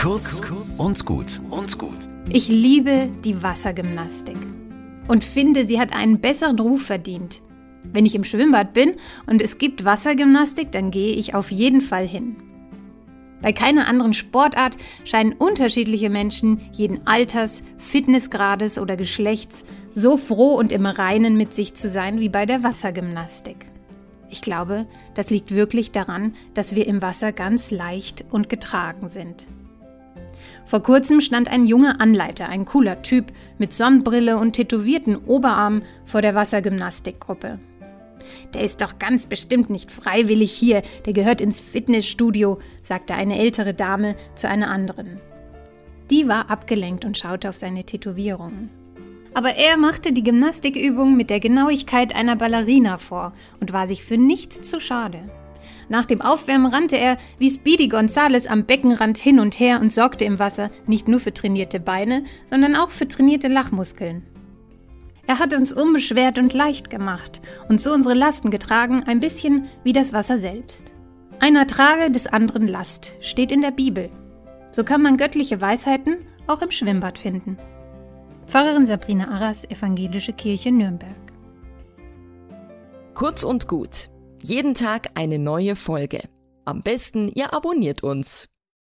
Kurz und gut und gut. Ich liebe die Wassergymnastik und finde, sie hat einen besseren Ruf verdient. Wenn ich im Schwimmbad bin und es gibt Wassergymnastik, dann gehe ich auf jeden Fall hin. Bei keiner anderen Sportart scheinen unterschiedliche Menschen jeden Alters, Fitnessgrades oder Geschlechts so froh und im Reinen mit sich zu sein wie bei der Wassergymnastik. Ich glaube, das liegt wirklich daran, dass wir im Wasser ganz leicht und getragen sind. Vor kurzem stand ein junger Anleiter, ein cooler Typ mit Sonnenbrille und tätowierten Oberarm vor der Wassergymnastikgruppe. Der ist doch ganz bestimmt nicht freiwillig hier, der gehört ins Fitnessstudio, sagte eine ältere Dame zu einer anderen. Die war abgelenkt und schaute auf seine Tätowierungen. Aber er machte die Gymnastikübung mit der Genauigkeit einer Ballerina vor und war sich für nichts zu schade. Nach dem Aufwärmen rannte er wie Speedy Gonzales am Beckenrand hin und her und sorgte im Wasser nicht nur für trainierte Beine, sondern auch für trainierte Lachmuskeln. Er hat uns unbeschwert und leicht gemacht und so unsere Lasten getragen, ein bisschen wie das Wasser selbst. Einer trage des anderen Last steht in der Bibel. So kann man göttliche Weisheiten auch im Schwimmbad finden. Pfarrerin Sabrina Arras, Evangelische Kirche Nürnberg. Kurz und gut. Jeden Tag eine neue Folge. Am besten, ihr abonniert uns.